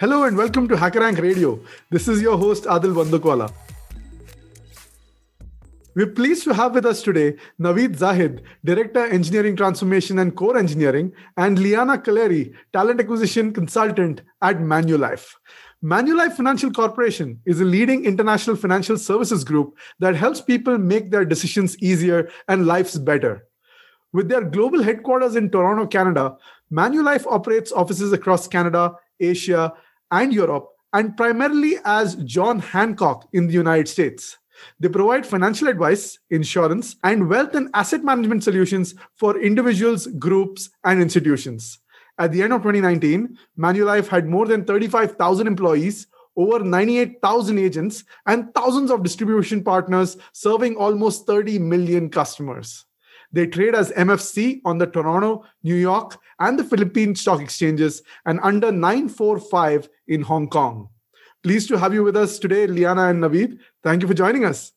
Hello and welcome to HackerRank Radio. This is your host Adil Bandukwala. We're pleased to have with us today Naveed Zahid, Director Engineering Transformation and Core Engineering, and Liana Kaleri, Talent Acquisition Consultant at Manulife. Manulife Financial Corporation is a leading international financial services group that helps people make their decisions easier and lives better. With their global headquarters in Toronto, Canada, Manulife operates offices across Canada, Asia, and Europe, and primarily as John Hancock in the United States. They provide financial advice, insurance, and wealth and asset management solutions for individuals, groups, and institutions. At the end of 2019, Manulife had more than 35,000 employees, over 98,000 agents, and thousands of distribution partners serving almost 30 million customers. They trade as MFC on the Toronto, New York, and the Philippine stock exchanges and under 945 in Hong Kong. Pleased to have you with us today, Liana and Naveed. Thank you for joining us.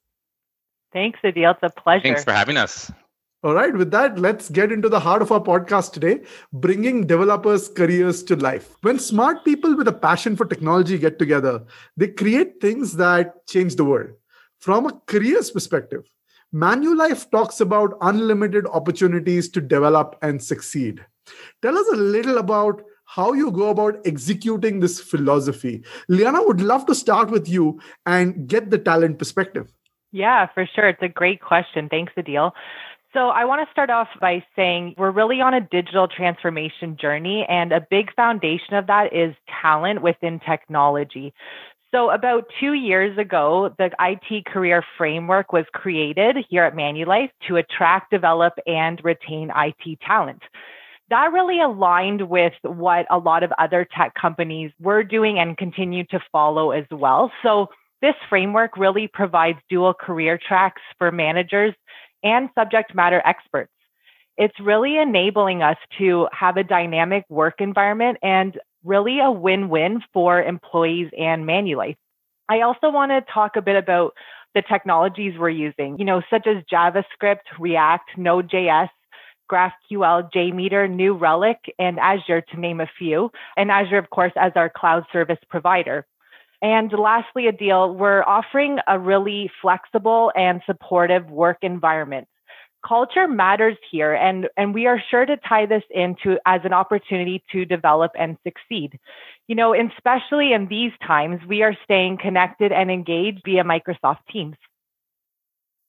Thanks, Adil. It's a pleasure. Thanks for having us. All right, with that, let's get into the heart of our podcast today bringing developers' careers to life. When smart people with a passion for technology get together, they create things that change the world. From a careers perspective, Manulife talks about unlimited opportunities to develop and succeed. Tell us a little about how you go about executing this philosophy. Liana would love to start with you and get the talent perspective. Yeah, for sure. It's a great question. Thanks, Adil. So, I want to start off by saying we're really on a digital transformation journey, and a big foundation of that is talent within technology. So, about two years ago, the IT career framework was created here at Manulife to attract, develop, and retain IT talent. That really aligned with what a lot of other tech companies were doing and continue to follow as well. So, this framework really provides dual career tracks for managers and subject matter experts. It's really enabling us to have a dynamic work environment and really a win-win for employees and Manulife. I also want to talk a bit about the technologies we're using, you know, such as JavaScript, React, Node.js, GraphQL, JMeter, New Relic, and Azure, to name a few. And Azure, of course, as our cloud service provider. And lastly, Adil, we're offering a really flexible and supportive work environment culture matters here and and we are sure to tie this into as an opportunity to develop and succeed you know especially in these times we are staying connected and engaged via microsoft teams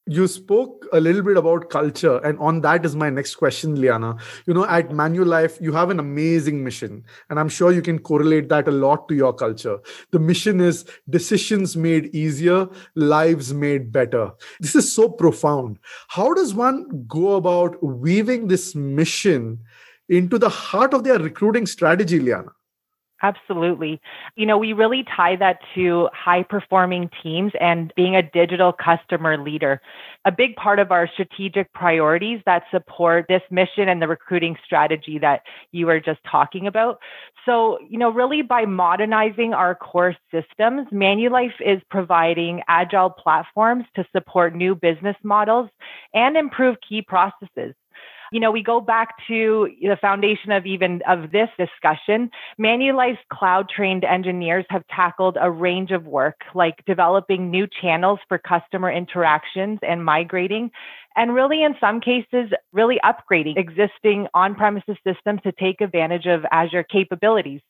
you spoke a little bit about culture and on that is my next question liana. You know at manulife you have an amazing mission and i'm sure you can correlate that a lot to your culture. The mission is decisions made easier lives made better. This is so profound. How does one go about weaving this mission into the heart of their recruiting strategy liana Absolutely. You know, we really tie that to high performing teams and being a digital customer leader. A big part of our strategic priorities that support this mission and the recruiting strategy that you were just talking about. So, you know, really by modernizing our core systems, Manulife is providing agile platforms to support new business models and improve key processes you know, we go back to the foundation of even of this discussion. Manulife's cloud trained engineers have tackled a range of work like developing new channels for customer interactions and migrating and really in some cases really upgrading existing on-premises systems to take advantage of Azure capabilities.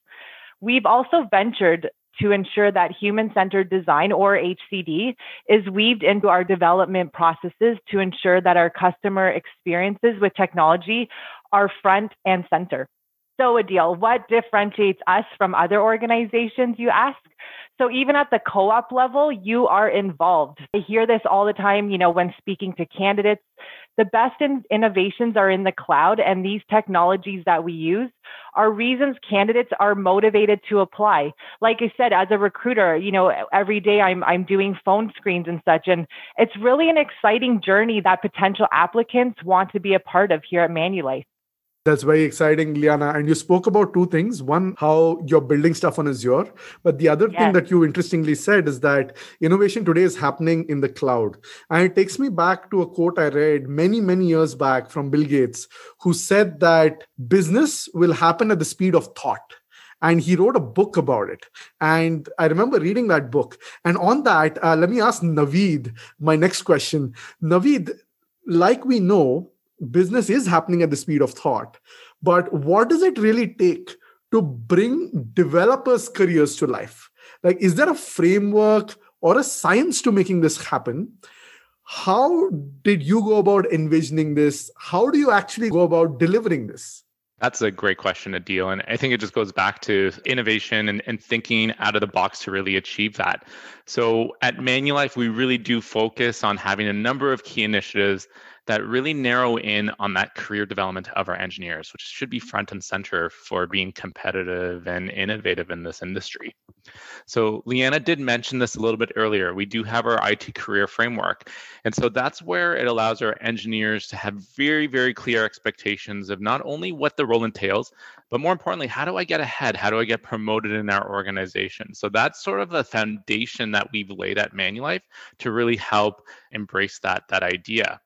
We've also ventured to ensure that human centered design or HCD is weaved into our development processes to ensure that our customer experiences with technology are front and center. So, Adil, what differentiates us from other organizations, you ask? So even at the co-op level, you are involved. I hear this all the time, you know, when speaking to candidates. The best in innovations are in the cloud and these technologies that we use are reasons candidates are motivated to apply. Like I said, as a recruiter, you know, every day I'm, I'm doing phone screens and such. And it's really an exciting journey that potential applicants want to be a part of here at Manulife. That's very exciting, Liana. And you spoke about two things. One, how you're building stuff on Azure. But the other yes. thing that you interestingly said is that innovation today is happening in the cloud. And it takes me back to a quote I read many, many years back from Bill Gates, who said that business will happen at the speed of thought and he wrote a book about it. And I remember reading that book. And on that, uh, let me ask Naveed my next question. Naveed, like we know, business is happening at the speed of thought. But what does it really take to bring developers' careers to life? Like, is there a framework or a science to making this happen? How did you go about envisioning this? How do you actually go about delivering this? That's a great question, Adil. And I think it just goes back to innovation and, and thinking out of the box to really achieve that. So at Manulife, we really do focus on having a number of key initiatives that really narrow in on that career development of our engineers, which should be front and center for being competitive and innovative in this industry. So Liana did mention this a little bit earlier. We do have our IT career framework. And so that's where it allows our engineers to have very, very clear expectations of not only what the role entails, but more importantly, how do I get ahead? How do I get promoted in our organization? So that's sort of the foundation that we've laid at Manulife to really help embrace that, that idea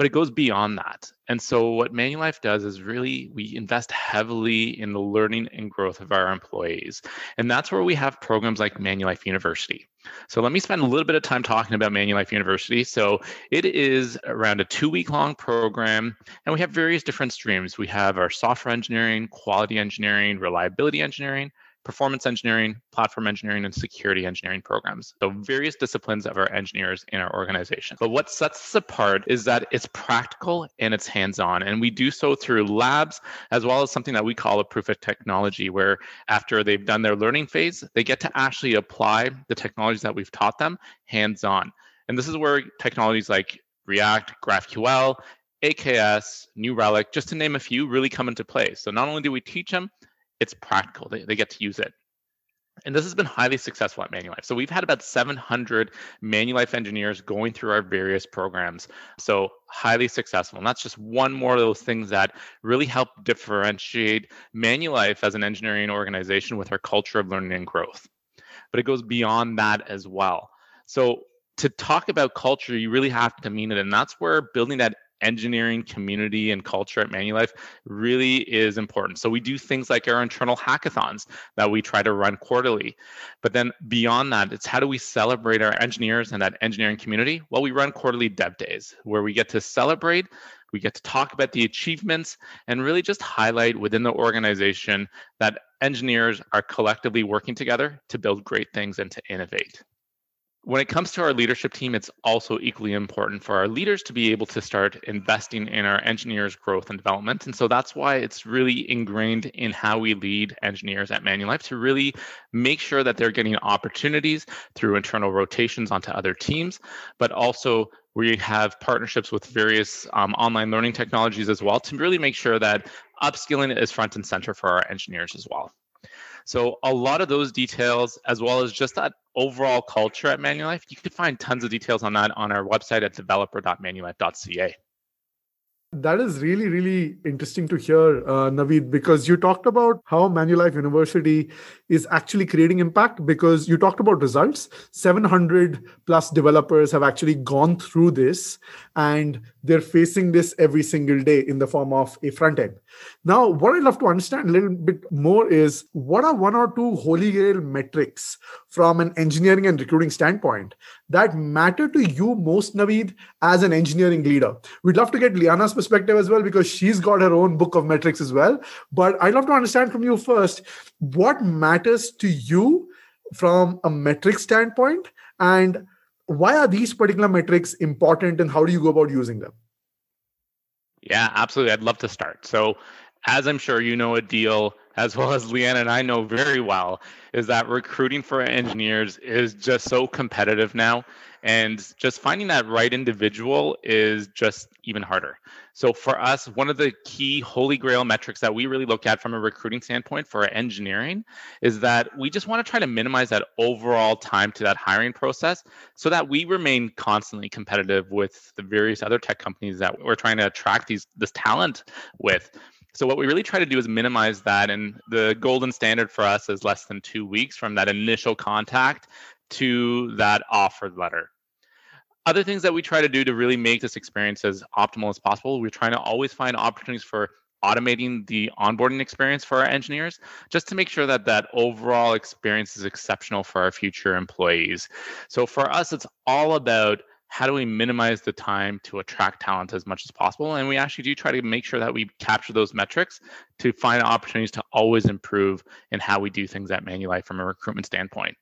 but it goes beyond that. And so what Manulife does is really we invest heavily in the learning and growth of our employees. And that's where we have programs like Manulife University. So let me spend a little bit of time talking about Manulife University. So it is around a two week long program, and we have various different streams. We have our software engineering, quality engineering, reliability engineering, performance engineering, platform engineering, and security engineering programs. So, various disciplines of our engineers in our organization. But what sets us apart is that it's practical and it's hands on. And we do so through labs, as well as something that we call a proof of technology, where after they've done their learning phase, they get to actually apply the technologies that we've taught them hands on. And this is where technologies like React, GraphQL, AKS, New Relic, just to name a few, really come into play. So not only do we teach them, it's practical. They, they get to use it. And this has been highly successful at Manulife. So we've had about 700 Manulife engineers going through our various programs. So highly successful. And that's just one more of those things that really help differentiate Manulife as an engineering organization with our culture of learning and growth. But it goes beyond that as well. So to talk about culture, you really have to mean it. And that's where building that engineering community and culture at Manulife really is important. So we do things like our internal hackathons that we try to run quarterly. But then beyond that, it's how do we celebrate our engineers and that engineering community? Well, we run quarterly dev days where we get to celebrate we get to talk about the achievements and really just highlight within the organization that engineers are collectively working together to build great things and to innovate when it comes to our leadership team, it's also equally important for our leaders to be able to start investing in our engineers' growth and development. And so that's why it's really ingrained in how we lead engineers at Manulife to really make sure that they're getting opportunities through internal rotations onto other teams, but also we have partnerships with various um, online learning technologies as well to really make sure that upskilling is front and center for our engineers as well. So a lot of those details, as well as just that overall culture at Manulife, you can find tons of details on that on our website at developer.manulife.ca. That is really, really interesting to hear, uh, Naveed, because you talked about how Manulife University is actually creating impact because you talked about results. 700 plus developers have actually gone through this and they're facing this every single day in the form of a front end. Now, what I'd love to understand a little bit more is what are one or two holy grail metrics from an engineering and recruiting standpoint that matter to you most, Naveed, as an engineering leader? We'd love to get Liana's perspective as well because she's got her own book of metrics as well. But I'd love to understand from you first what matters to you from a metric standpoint and why are these particular metrics important and how do you go about using them? Yeah, absolutely. I'd love to start. So, as I'm sure you know, Adil, as well as Liana and I know very well, is that recruiting for engineers is just so competitive now. And just finding that right individual is just even harder. So for us, one of the key holy grail metrics that we really look at from a recruiting standpoint for engineering is that we just want to try to minimize that overall time to that hiring process so that we remain constantly competitive with the various other tech companies that we're trying to attract these this talent with. So what we really try to do is minimize that and the golden standard for us is less than 2 weeks from that initial contact to that offer letter. Other things that we try to do to really make this experience as optimal as possible, we're trying to always find opportunities for automating the onboarding experience for our engineers just to make sure that that overall experience is exceptional for our future employees so for us it's all about how do we minimize the time to attract talent as much as possible and we actually do try to make sure that we capture those metrics to find opportunities to always improve in how we do things at manulife from a recruitment standpoint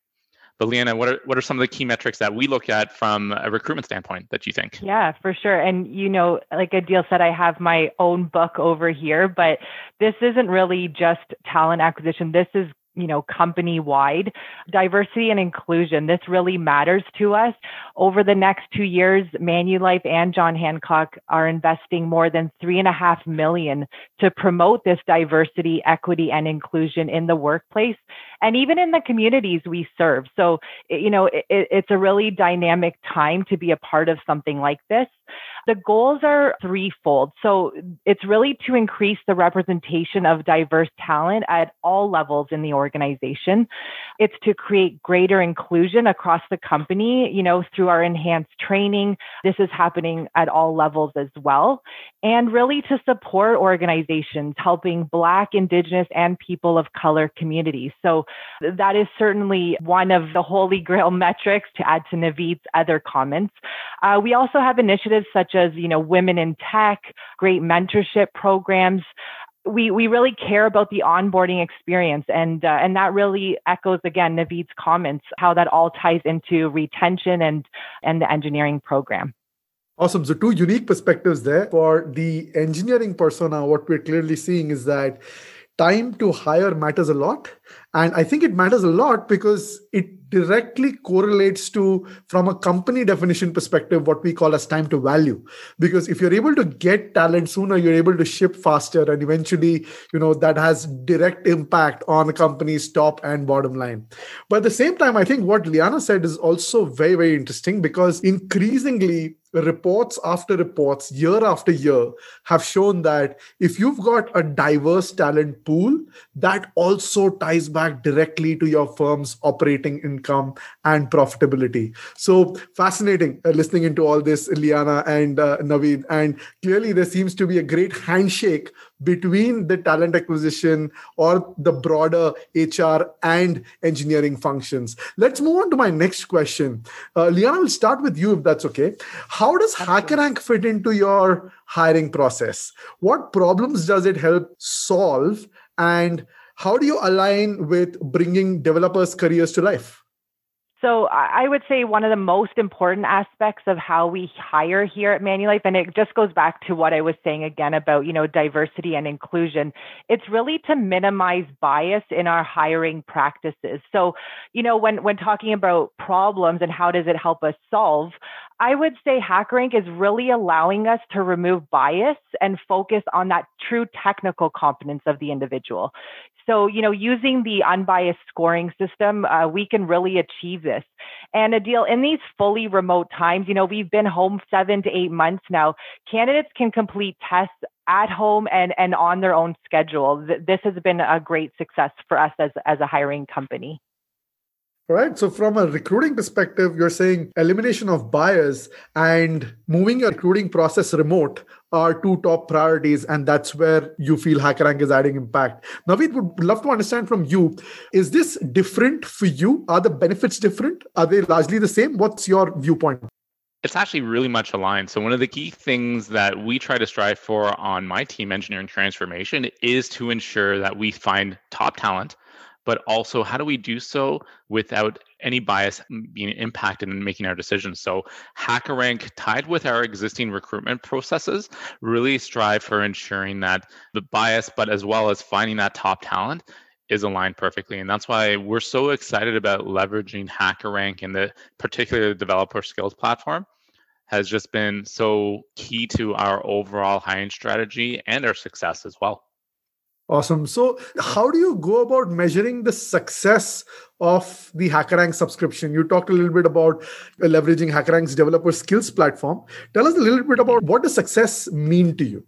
but Liana, what are what are some of the key metrics that we look at from a recruitment standpoint that you think? Yeah, for sure. And you know, like Adil said, I have my own book over here, but this isn't really just talent acquisition. This is you know, company wide. Diversity and inclusion, this really matters to us. Over the next two years, Manulife and John Hancock are investing more than three and a half million to promote this diversity, equity, and inclusion in the workplace and even in the communities we serve. So, you know, it, it's a really dynamic time to be a part of something like this. The goals are threefold. So it's really to increase the representation of diverse talent at all levels in the organization. It's to create greater inclusion across the company, you know, through our enhanced training. This is happening at all levels as well. And really to support organizations helping Black, Indigenous, and people of color communities. So that is certainly one of the holy grail metrics to add to Naveed's other comments. Uh, we also have initiatives such as, you know, women in tech, great mentorship programs. We, we really care about the onboarding experience and uh, and that really echoes again Naveed's comments how that all ties into retention and and the engineering program. Awesome. So, two unique perspectives there. For the engineering persona, what we're clearly seeing is that time to hire matters a lot. And I think it matters a lot because it directly correlates to from a company definition perspective what we call as time to value because if you're able to get talent sooner you're able to ship faster and eventually you know that has direct impact on a company's top and bottom line but at the same time i think what liana said is also very very interesting because increasingly reports after reports year after year have shown that if you've got a diverse talent pool that also ties back directly to your firm's operating income and profitability. So fascinating uh, listening into all this, Liana and uh, Naveed. And clearly, there seems to be a great handshake between the talent acquisition or the broader HR and engineering functions. Let's move on to my next question. Uh, Liana, will start with you if that's okay. How does HackerRank fit into your hiring process? What problems does it help solve? And how do you align with bringing developers' careers to life? So I would say one of the most important aspects of how we hire here at Manulife, and it just goes back to what I was saying again about, you know, diversity and inclusion. It's really to minimize bias in our hiring practices. So, you know, when, when talking about problems and how does it help us solve, I would say HackerRank is really allowing us to remove bias and focus on that true technical competence of the individual. So, you know, using the unbiased scoring system, uh, we can really achieve this. And Adil in these fully remote times, you know, we've been home seven to eight months now. Candidates can complete tests at home and, and on their own schedule. This has been a great success for us as, as a hiring company. Right. So, from a recruiting perspective, you're saying elimination of bias and moving your recruiting process remote are two top priorities, and that's where you feel HackerRank is adding impact. Naveed would love to understand from you: Is this different for you? Are the benefits different? Are they largely the same? What's your viewpoint? It's actually really much aligned. So, one of the key things that we try to strive for on my team, engineering transformation, is to ensure that we find top talent but also how do we do so without any bias being impacted in making our decisions. So HackerRank tied with our existing recruitment processes really strive for ensuring that the bias, but as well as finding that top talent is aligned perfectly. And that's why we're so excited about leveraging HackerRank and the particular developer skills platform has just been so key to our overall hiring strategy and our success as well. Awesome. So, how do you go about measuring the success of the HackerRank subscription? You talked a little bit about leveraging HackerRank's developer skills platform. Tell us a little bit about what does success mean to you?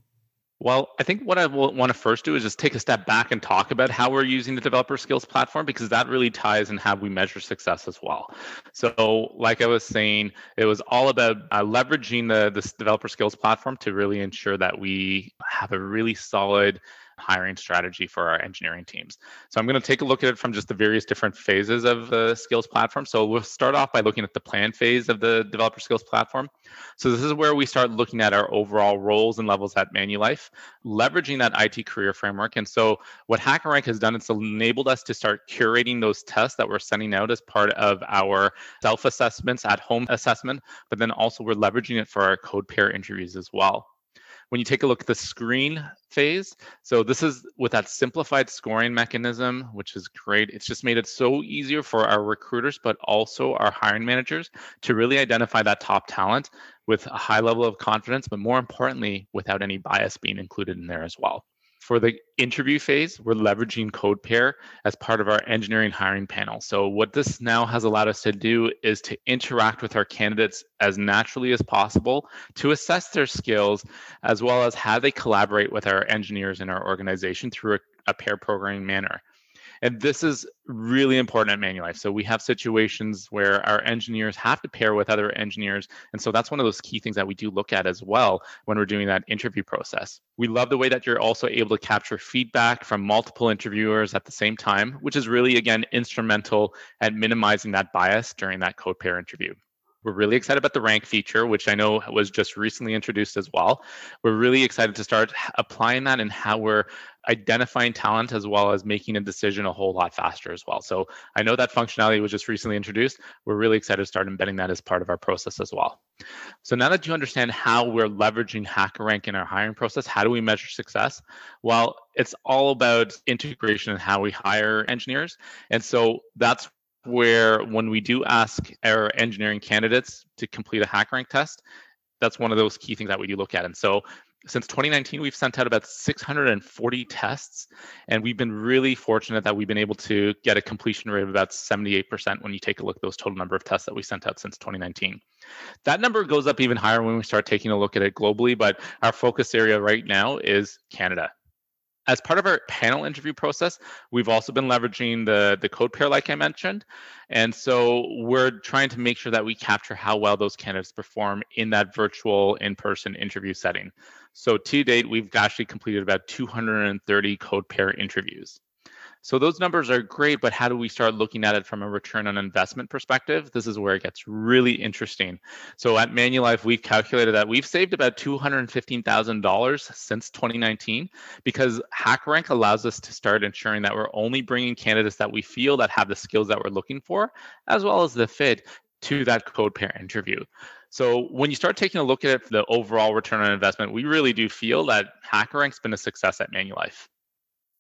Well, I think what I want to first do is just take a step back and talk about how we're using the developer skills platform because that really ties in how we measure success as well. So, like I was saying, it was all about uh, leveraging the this developer skills platform to really ensure that we have a really solid hiring strategy for our engineering teams. So I'm going to take a look at it from just the various different phases of the skills platform. So we'll start off by looking at the plan phase of the developer skills platform. So this is where we start looking at our overall roles and levels at Manulife, leveraging that IT career framework. And so what HackerRank has done, it's enabled us to start curating those tests that we're sending out as part of our self-assessments at home assessment, but then also we're leveraging it for our code pair interviews as well when you take a look at the screen phase, so this is with that simplified scoring mechanism, which is great. It's just made it so easier for our recruiters, but also our hiring managers to really identify that top talent with a high level of confidence, but more importantly, without any bias being included in there as well. For the interview phase, we're leveraging CodePair as part of our engineering hiring panel. So, what this now has allowed us to do is to interact with our candidates as naturally as possible to assess their skills, as well as how they collaborate with our engineers in our organization through a, a pair programming manner. And this is really important at Manulife. So we have situations where our engineers have to pair with other engineers. And so that's one of those key things that we do look at as well when we're doing that interview process. We love the way that you're also able to capture feedback from multiple interviewers at the same time, which is really, again, instrumental at minimizing that bias during that code pair interview. We're really excited about the rank feature, which I know was just recently introduced as well. We're really excited to start applying that and how we're identifying talent as well as making a decision a whole lot faster as well. So I know that functionality was just recently introduced. We're really excited to start embedding that as part of our process as well. So now that you understand how we're leveraging HackerRank in our hiring process, how do we measure success? Well, it's all about integration and how we hire engineers. And so that's where when we do ask our engineering candidates to complete a HackerRank test, that's one of those key things that we do look at. And so since 2019, we've sent out about 640 tests, and we've been really fortunate that we've been able to get a completion rate of about 78% when you take a look at those total number of tests that we sent out since 2019. That number goes up even higher when we start taking a look at it globally, but our focus area right now is Canada as part of our panel interview process, we've also been leveraging the, the code pair, like I mentioned. And so we're trying to make sure that we capture how well those candidates perform in that virtual in person interview setting. So to date, we've actually completed about 230 code pair interviews. So those numbers are great, but how do we start looking at it from a return on investment perspective? This is where it gets really interesting. So at Manulife, we've calculated that we've saved about $215,000 since 2019 because HackerRank allows us to start ensuring that we're only bringing candidates that we feel that have the skills that we're looking for, as well as the fit to that code pair interview. So when you start taking a look at it, the overall return on investment, we really do feel that HackerRank's been a success at Manulife.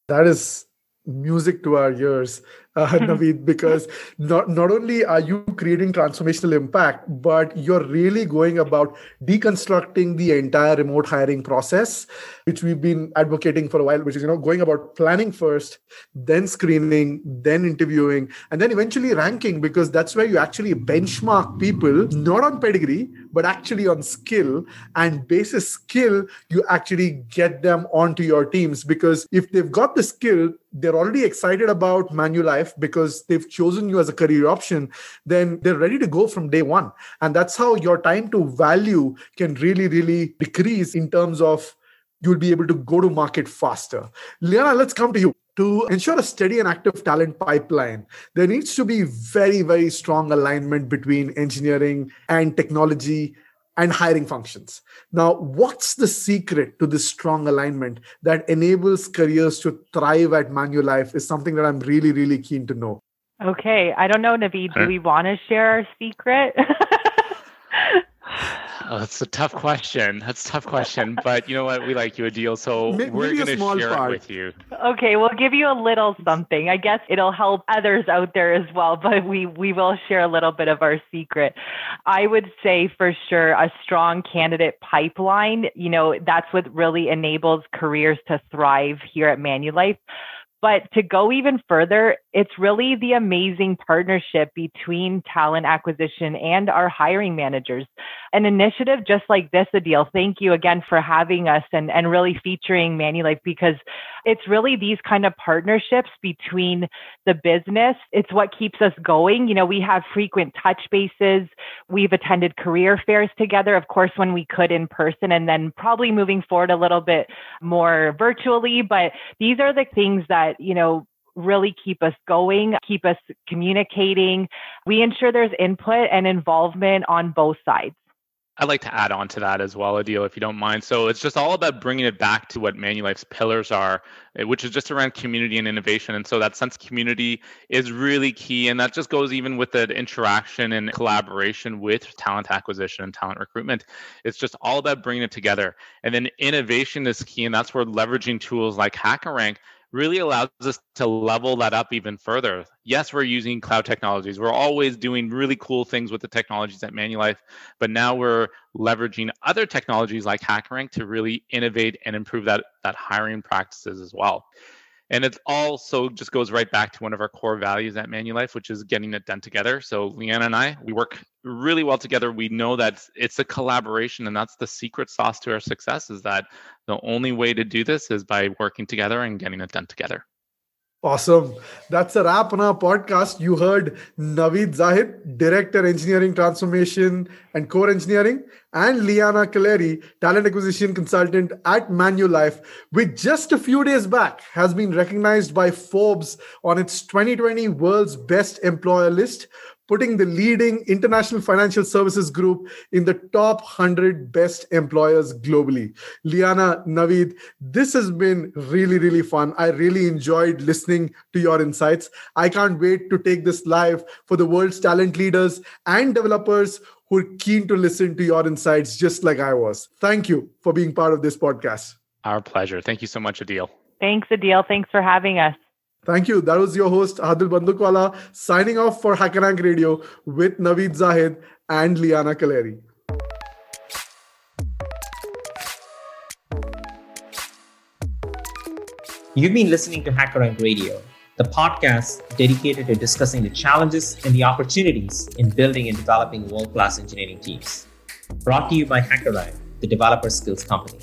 That is music to our ears uh, Naveed, because not, not only are you creating transformational impact, but you're really going about deconstructing the entire remote hiring process, which we've been advocating for a while, which is, you know, going about planning first, then screening, then interviewing, and then eventually ranking, because that's where you actually benchmark people, not on pedigree, but actually on skill. And basis skill, you actually get them onto your teams, because if they've got the skill, they're already excited about Manulife life because they've chosen you as a career option, then they're ready to go from day one. And that's how your time to value can really, really decrease in terms of you'll be able to go to market faster. Liana, let's come to you. To ensure a steady and active talent pipeline, there needs to be very, very strong alignment between engineering and technology and hiring functions. Now, what's the secret to this strong alignment that enables careers to thrive at Manulife is something that I'm really, really keen to know. Okay. I don't know, Naveed, do we want to share our secret? Oh, that's a tough question. That's a tough question. But you know what? We like you, Adil, So maybe we're going to share part. it with you. Okay, we'll give you a little something. I guess it'll help others out there as well. But we we will share a little bit of our secret. I would say for sure a strong candidate pipeline. You know, that's what really enables careers to thrive here at Manulife But to go even further, it's really the amazing partnership between talent acquisition and our hiring managers. An initiative just like this, Adil, thank you again for having us and, and really featuring Manulife because it's really these kind of partnerships between the business. It's what keeps us going. You know, we have frequent touch bases. We've attended career fairs together, of course, when we could in person, and then probably moving forward a little bit more virtually. But these are the things that, you know, really keep us going, keep us communicating. We ensure there's input and involvement on both sides. I'd like to add on to that as well, Adil, if you don't mind. So it's just all about bringing it back to what Manulife's pillars are, eh, which is just around community and innovation. And so that sense of community is really key. And that just goes even with the interaction and collaboration with talent acquisition and talent recruitment. It's just all about bringing it together. And then innovation is key. And that's where leveraging tools like HackerRank really allows us to level that up even further. Yes, we're using cloud technologies. We're always doing really cool things with the technologies at Manulife, but now we're leveraging other technologies like HackerRank to really innovate and improve that, that hiring practices as well. And it also just goes right back to one of our core values at Manulife, which is getting it done together. So Liana and I, we work really well together. We know that it's a collaboration, and that's the secret sauce to our success. Is that the only way to do this is by working together and getting it done together. Awesome. That's a wrap on our podcast. You heard Naveed Zahid, Director Engineering Transformation and Core Engineering, and Liana Kaleri, Talent Acquisition Consultant at Manulife, which just a few days back has been recognized by Forbes on its 2020 World's Best Employer list putting the leading international financial services group in the top 100 best employers globally. Liana, Naveed, this has been really, really fun. I really enjoyed listening to your insights. I can't wait to take this live for the world's talent leaders and developers who are keen to listen to your insights, just like I was. Thank you for being part of this podcast. Our pleasure. Thank you so much, Adil. Thanks, Adil. Thanks for having us. Thank you. That was your host, Adil Bandukwala, signing off for HackerRank Radio with Naveed Zahid and Liana Kaleri. You've been listening to HackerRank Radio, the podcast dedicated to discussing the challenges and the opportunities in building and developing world class engineering teams. Brought to you by HackerRank, the developer skills company.